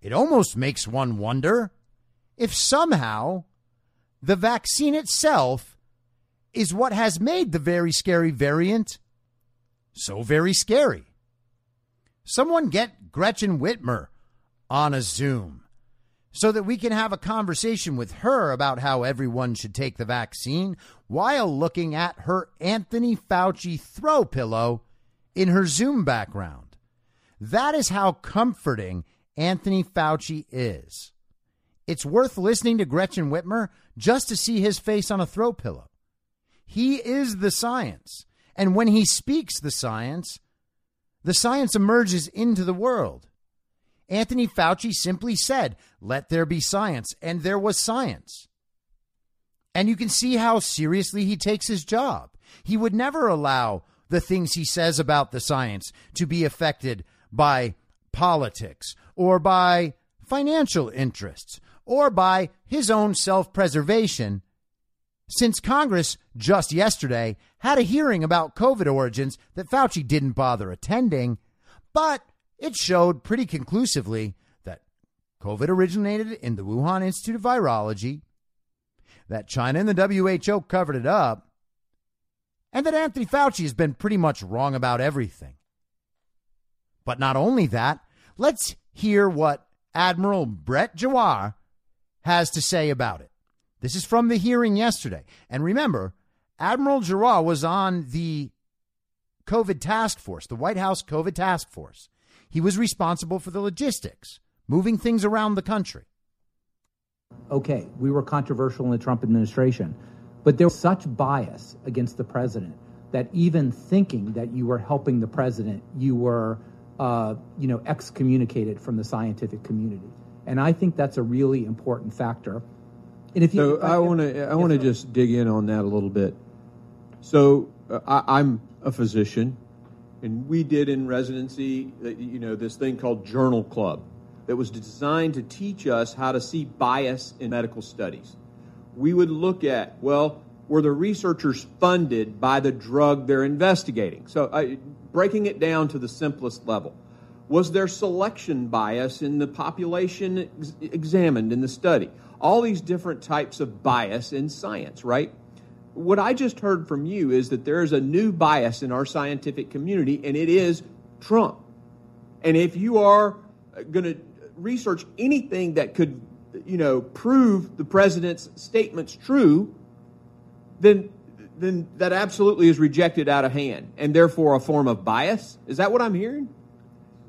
It almost makes one wonder if somehow the vaccine itself is what has made the very scary variant so very scary. Someone get Gretchen Whitmer on a Zoom so that we can have a conversation with her about how everyone should take the vaccine while looking at her Anthony Fauci throw pillow in her Zoom background. That is how comforting Anthony Fauci is. It's worth listening to Gretchen Whitmer just to see his face on a throw pillow. He is the science. And when he speaks the science, the science emerges into the world. Anthony Fauci simply said, let there be science. And there was science. And you can see how seriously he takes his job. He would never allow the things he says about the science to be affected by politics or by financial interests or by his own self preservation. Since Congress just yesterday had a hearing about COVID origins that Fauci didn't bother attending, but it showed pretty conclusively that COVID originated in the Wuhan Institute of Virology, that China and the WHO covered it up, and that Anthony Fauci has been pretty much wrong about everything. But not only that, let's hear what Admiral Brett Giroir has to say about it. This is from the hearing yesterday. And remember, Admiral Giroir was on the COVID task force, the White House COVID task force. He was responsible for the logistics, moving things around the country. Okay, we were controversial in the Trump administration, but there was such bias against the president that even thinking that you were helping the president, you were, uh, you know, excommunicated from the scientific community. And I think that's a really important factor. And if you, so I want to, I want to just dig in on that a little bit. So uh, I, I'm a physician and we did in residency, you know, this thing called Journal Club that was designed to teach us how to see bias in medical studies. we would look at, well, were the researchers funded by the drug they're investigating? So, uh, breaking it down to the simplest level, was there selection bias in the population ex- examined in the study? All these different types of bias in science, right? What I just heard from you is that there is a new bias in our scientific community, and it is Trump. And if you are going to research anything that could, you know, prove the president's statements true, then then that absolutely is rejected out of hand and therefore a form of bias. Is that what I'm hearing?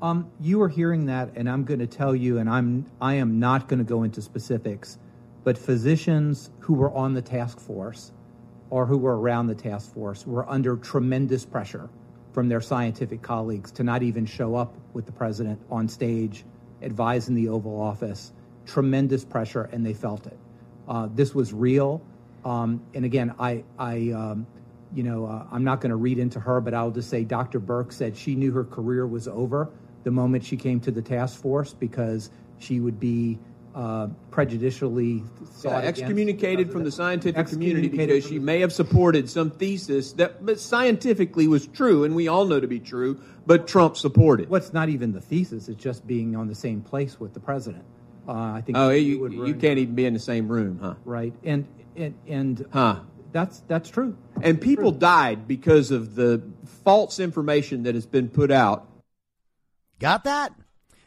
Um, you are hearing that, and I'm going to tell you, and I'm I am not going to go into specifics, but physicians who were on the task force or who were around the task force were under tremendous pressure from their scientific colleagues to not even show up with the president on stage, advising the Oval Office. Tremendous pressure, and they felt it. Uh, this was real. Um, and again, I, I um, you know, uh, I'm not going to read into her, but I'll just say Dr. Birx said she knew her career was over the moment she came to the task force because she would be uh, prejudicially yeah, excommunicated from the scientific community because she may have supported some thesis that but scientifically was true and we all know to be true, but Trump supported. What's not even the thesis; it's just being on the same place with the president. Uh, I think. Oh, you, you can't even be in the same room, huh? Right, and and and huh. That's that's true. And people true. died because of the false information that has been put out. Got that?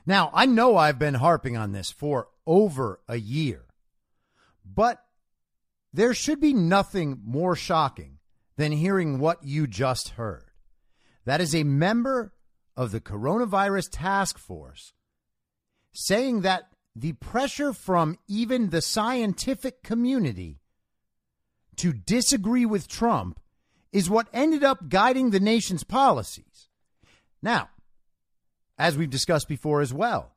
Now, I know I've been harping on this for over a year, but there should be nothing more shocking than hearing what you just heard. That is a member of the coronavirus task force saying that the pressure from even the scientific community to disagree with Trump is what ended up guiding the nation's policies. Now, as we've discussed before as well,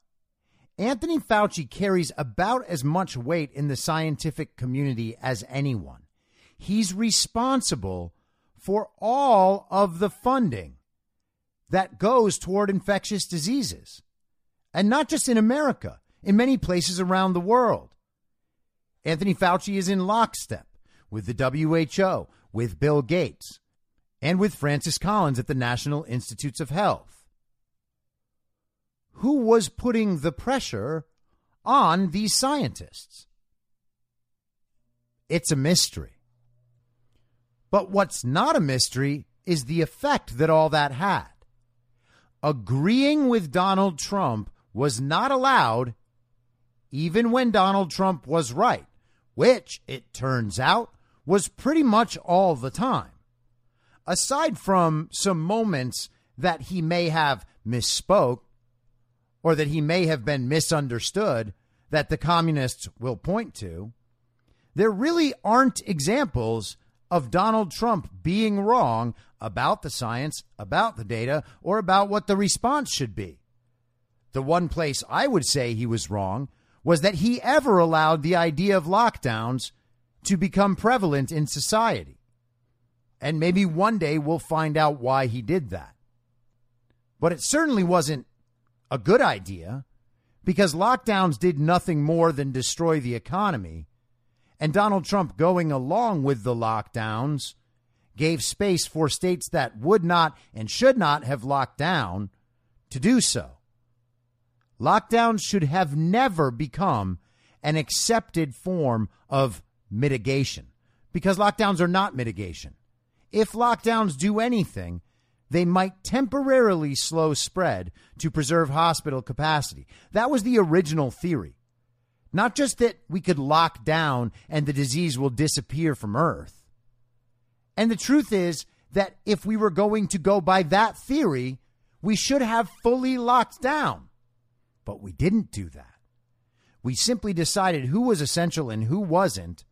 Anthony Fauci carries about as much weight in the scientific community as anyone. He's responsible for all of the funding that goes toward infectious diseases. And not just in America, in many places around the world. Anthony Fauci is in lockstep with the WHO, with Bill Gates, and with Francis Collins at the National Institutes of Health. Who was putting the pressure on these scientists? It's a mystery. But what's not a mystery is the effect that all that had. Agreeing with Donald Trump was not allowed even when Donald Trump was right, which, it turns out, was pretty much all the time. Aside from some moments that he may have misspoke or that he may have been misunderstood that the communists will point to, there really aren't examples of Donald Trump being wrong about the science, about the data, or about what the response should be. The one place I would say he was wrong was that he ever allowed the idea of lockdowns to become prevalent in society. And maybe one day we'll find out why he did that. But it certainly wasn't a good idea because lockdowns did nothing more than destroy the economy. And Donald Trump going along with the lockdowns gave space for states that would not and should not have locked down to do so. Lockdowns should have never become an accepted form of mitigation because lockdowns are not mitigation. If lockdowns do anything, they might temporarily slow spread to preserve hospital capacity. That was the original theory. Not just that we could lock down and the disease will disappear from Earth. And the truth is that if we were going to go by that theory, we should have fully locked down. But we didn't do that. We simply decided who was essential and who wasn't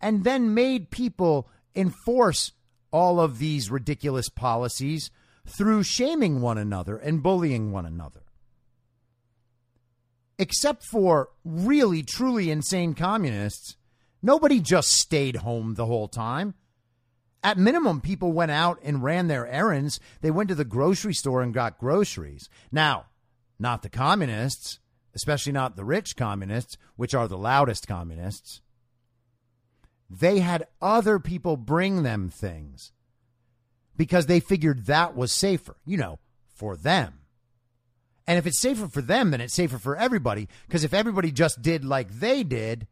and then made people enforce all of these ridiculous policies through shaming one another and bullying one another. Except for really, truly insane communists, nobody just stayed home the whole time. At minimum, people went out and ran their errands. They went to the grocery store and got groceries. Now, not the communists, especially not the rich communists, which are the loudest communists. They had other people bring them things because they figured that was safer, you know, for them. And if it's safer for them, then it's safer for everybody. Because if everybody just did like they did,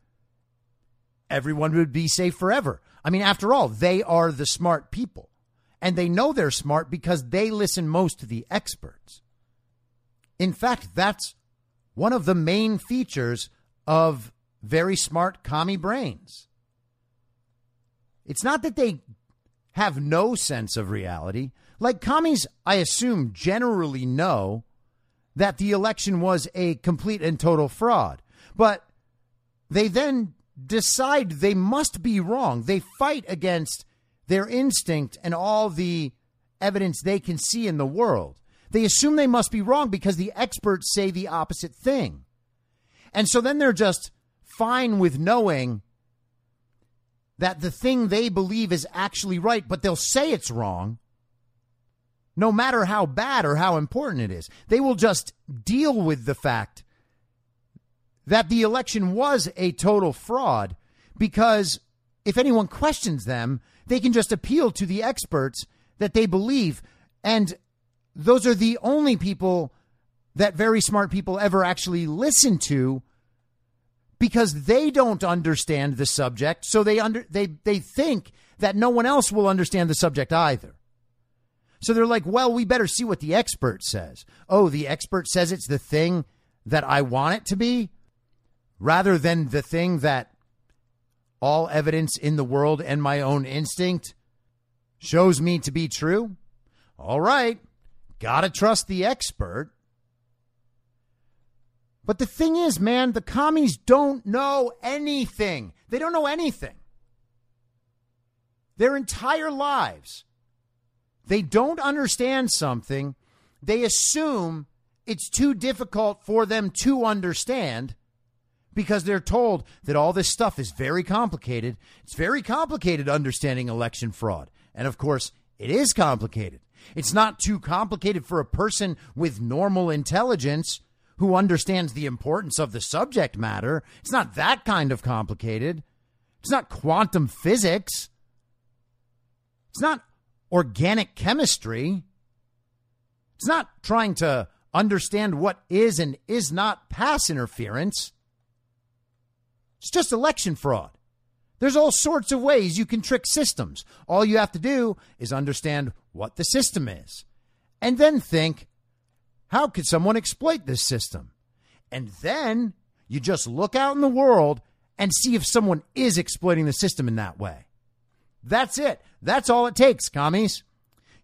everyone would be safe forever. I mean, after all, they are the smart people. And they know they're smart because they listen most to the experts. In fact, that's one of the main features of very smart commie brains. It's not that they have no sense of reality. Like commies, I assume, generally know that the election was a complete and total fraud. But they then decide they must be wrong. They fight against their instinct and all the evidence they can see in the world. They assume they must be wrong because the experts say the opposite thing. And so then they're just fine with knowing that the thing they believe is actually right, but they'll say it's wrong no matter how bad or how important it is. They will just deal with the fact that the election was a total fraud because if anyone questions them, they can just appeal to the experts that they believe. And those are the only people that very smart people ever actually listen to because they don't understand the subject. So they under they they think that no one else will understand the subject either. So they're like, well, we better see what the expert says. Oh, the expert says it's the thing that I want it to be rather than the thing that all evidence in the world and my own instinct shows me to be true. All right, got to trust the expert. But the thing is, man, the commies don't know anything. They don't know anything. Their entire lives they don't understand something, they assume it's too difficult for them to understand because they're told that all this stuff is very complicated. It's very complicated understanding election fraud. And of course, it is complicated. It's not too complicated for a person with normal intelligence who understands the importance of the subject matter. It's not that kind of complicated. It's not quantum physics. It's not organic chemistry. It's not trying to understand what is and is not pass interference. It's just election fraud. There's all sorts of ways you can trick systems. All you have to do is understand what the system is and then think, how could someone exploit this system? And then you just look out in the world and see if someone is exploiting the system in that way. That's it. That's all it takes, commies.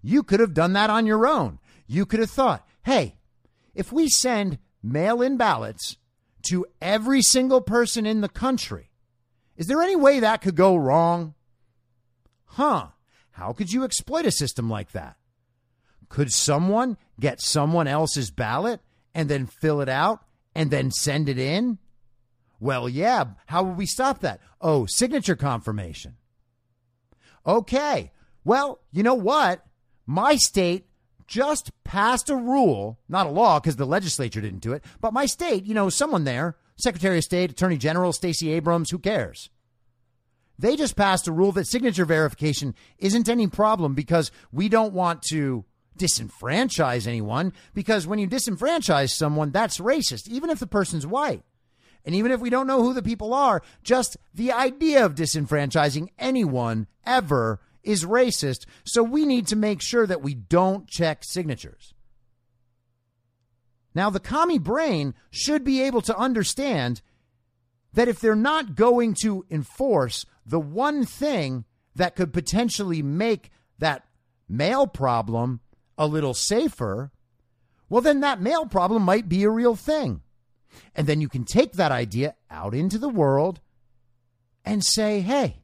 You could have done that on your own. You could have thought, hey, if we send mail in ballots to every single person in the country, is there any way that could go wrong? Huh. How could you exploit a system like that? Could someone get someone else's ballot and then fill it out and then send it in? Well, yeah. How would we stop that? Oh, signature confirmation. Okay. Well, you know what? My state just passed a rule, not a law because the legislature didn't do it, but my state, you know, someone there, Secretary of State, Attorney General Stacey Abrams, who cares? They just passed a rule that signature verification isn't any problem because we don't want to disenfranchise anyone because when you disenfranchise someone, that's racist, even if the person's white. And even if we don't know who the people are, just the idea of disenfranchising anyone ever is racist. So we need to make sure that we don't check signatures. Now, the commie brain should be able to understand that if they're not going to enforce the one thing that could potentially make that mail problem a little safer, well, then that mail problem might be a real thing. And then you can take that idea out into the world and say, hey,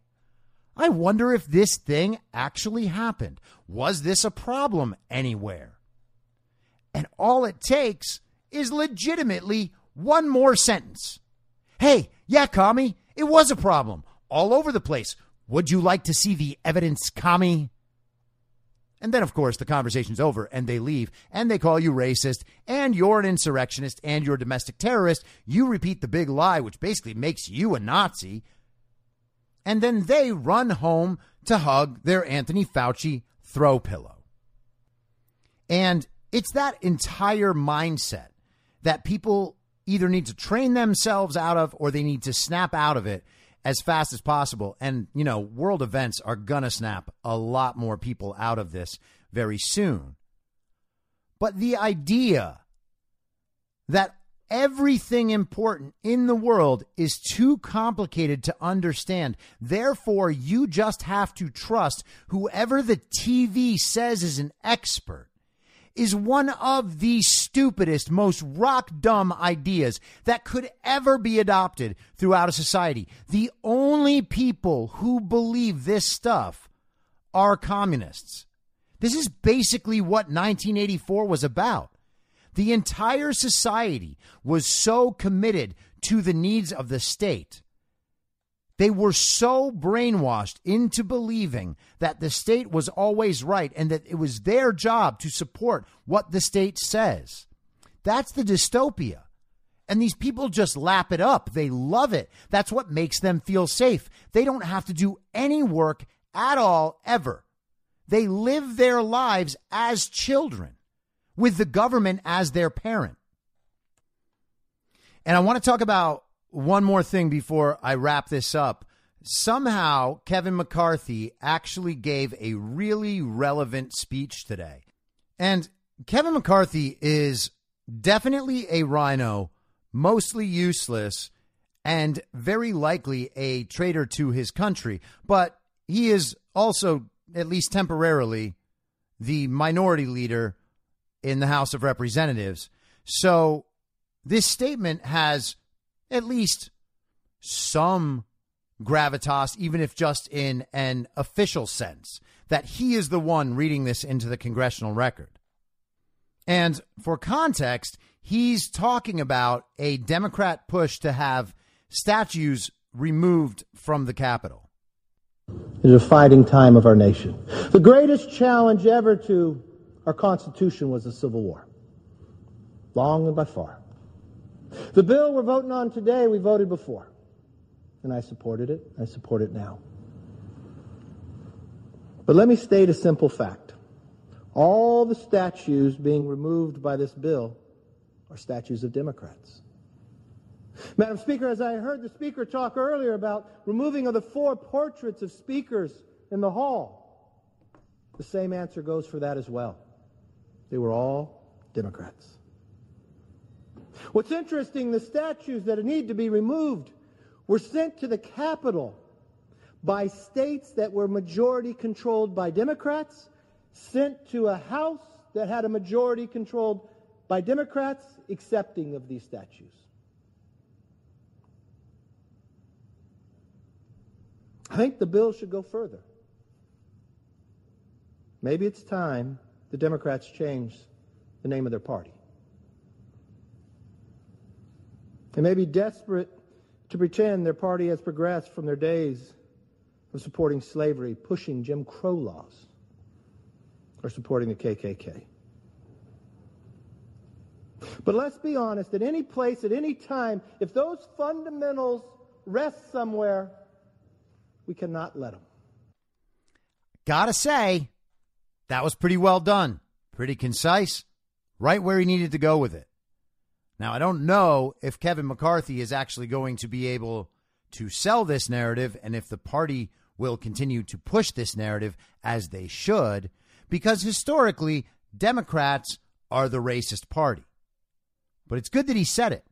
I wonder if this thing actually happened. Was this a problem anywhere? And all it takes is legitimately one more sentence. Hey, yeah, commie, it was a problem all over the place. Would you like to see the evidence, commie? And then, of course, the conversation's over and they leave and they call you racist and you're an insurrectionist and you're a domestic terrorist. You repeat the big lie, which basically makes you a Nazi. and then they run home to hug their Anthony Fauci throw pillow. And it's that entire mindset that people either need to train themselves out of or they need to snap out of it as fast as possible. And, you know, world events are going to snap a lot more people out of this very soon. But the idea that everything important in the world is too complicated to understand. Therefore, you just have to trust whoever the TV says is an expert is one of the stupidest, most rock dumb ideas that could ever be adopted throughout a society. The only people who believe this stuff are communists. This is basically what 1984 was about. The entire society was so committed to the needs of the state. They were so brainwashed into believing that the state was always right and that it was their job to support what the state says. That's the dystopia. And these people just lap it up. They love it. That's what makes them feel safe. They don't have to do any work at all, ever. They live their lives as children with the government as their parent. And I want to talk about one more thing before I wrap this up. Somehow, Kevin McCarthy actually gave a really relevant speech today. And Kevin McCarthy is definitely a RINO, mostly useless, and very likely a traitor to his country. But he is also, at least temporarily, the minority leader in the House of Representatives. So this statement has at least some gravitas, even if just in an official sense, that he is the one reading this into the congressional record. And for context, he's talking about a Democrat push to have statues removed from the Capitol. It is a fighting time of our nation. The greatest challenge ever to our Constitution was the Civil War. Long and by far. The bill we're voting on today, we voted before. And I supported it. I support it now. But let me state a simple fact. All the statues being removed by this bill are statues of Democrats. Madam Speaker, as I heard the Speaker talk earlier about removing of the four portraits of speakers in the hall, the same answer goes for that as well. They were all Democrats. What's interesting, the statues that need to be removed were sent to the Capitol by states that were majority controlled by Democrats, sent to a House that had a majority controlled by Democrats, accepting of these statues. I think the bill should go further. Maybe it's time the Democrats change the name of their party. They may be desperate to pretend their party has progressed from their days of supporting slavery, pushing Jim Crow laws, or supporting the KKK. But let's be honest, at any place, at any time, if those fundamentals rest somewhere, we cannot let them. Gotta say, that was pretty well done, pretty concise, right where he needed to go with it. Now, I don't know if Kevin McCarthy is actually going to be able to sell this narrative and if the party will continue to push this narrative as they should, because historically, Democrats are the racist party. But it's good that he said it.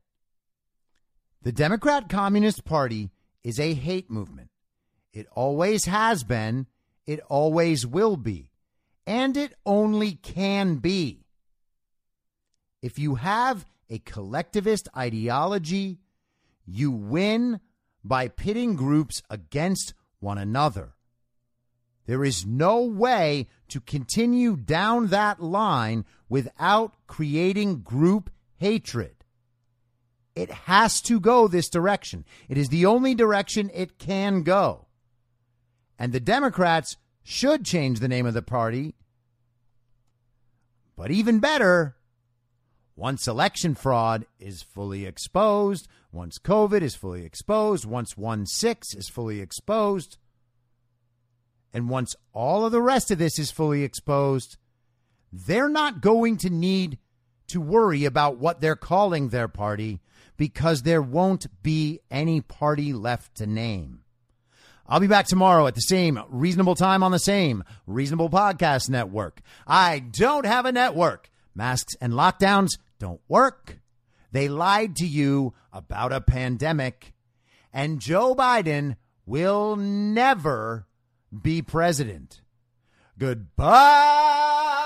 The Democrat Communist Party is a hate movement. It always has been, it always will be and it only can be. If you have a collectivist ideology, you win by pitting groups against one another. There is no way to continue down that line without creating group hatred. It has to go this direction. It is the only direction it can go. And the Democrats should change the name of the party. But even better, once election fraud is fully exposed, once COVID is fully exposed, once 1 6 is fully exposed, and once all of the rest of this is fully exposed, they're not going to need to worry about what they're calling their party because there won't be any party left to name. I'll be back tomorrow at the same reasonable time on the same reasonable podcast network. I don't have a network. Masks and lockdowns don't work. They lied to you about a pandemic, and Joe Biden will never be president. Goodbye.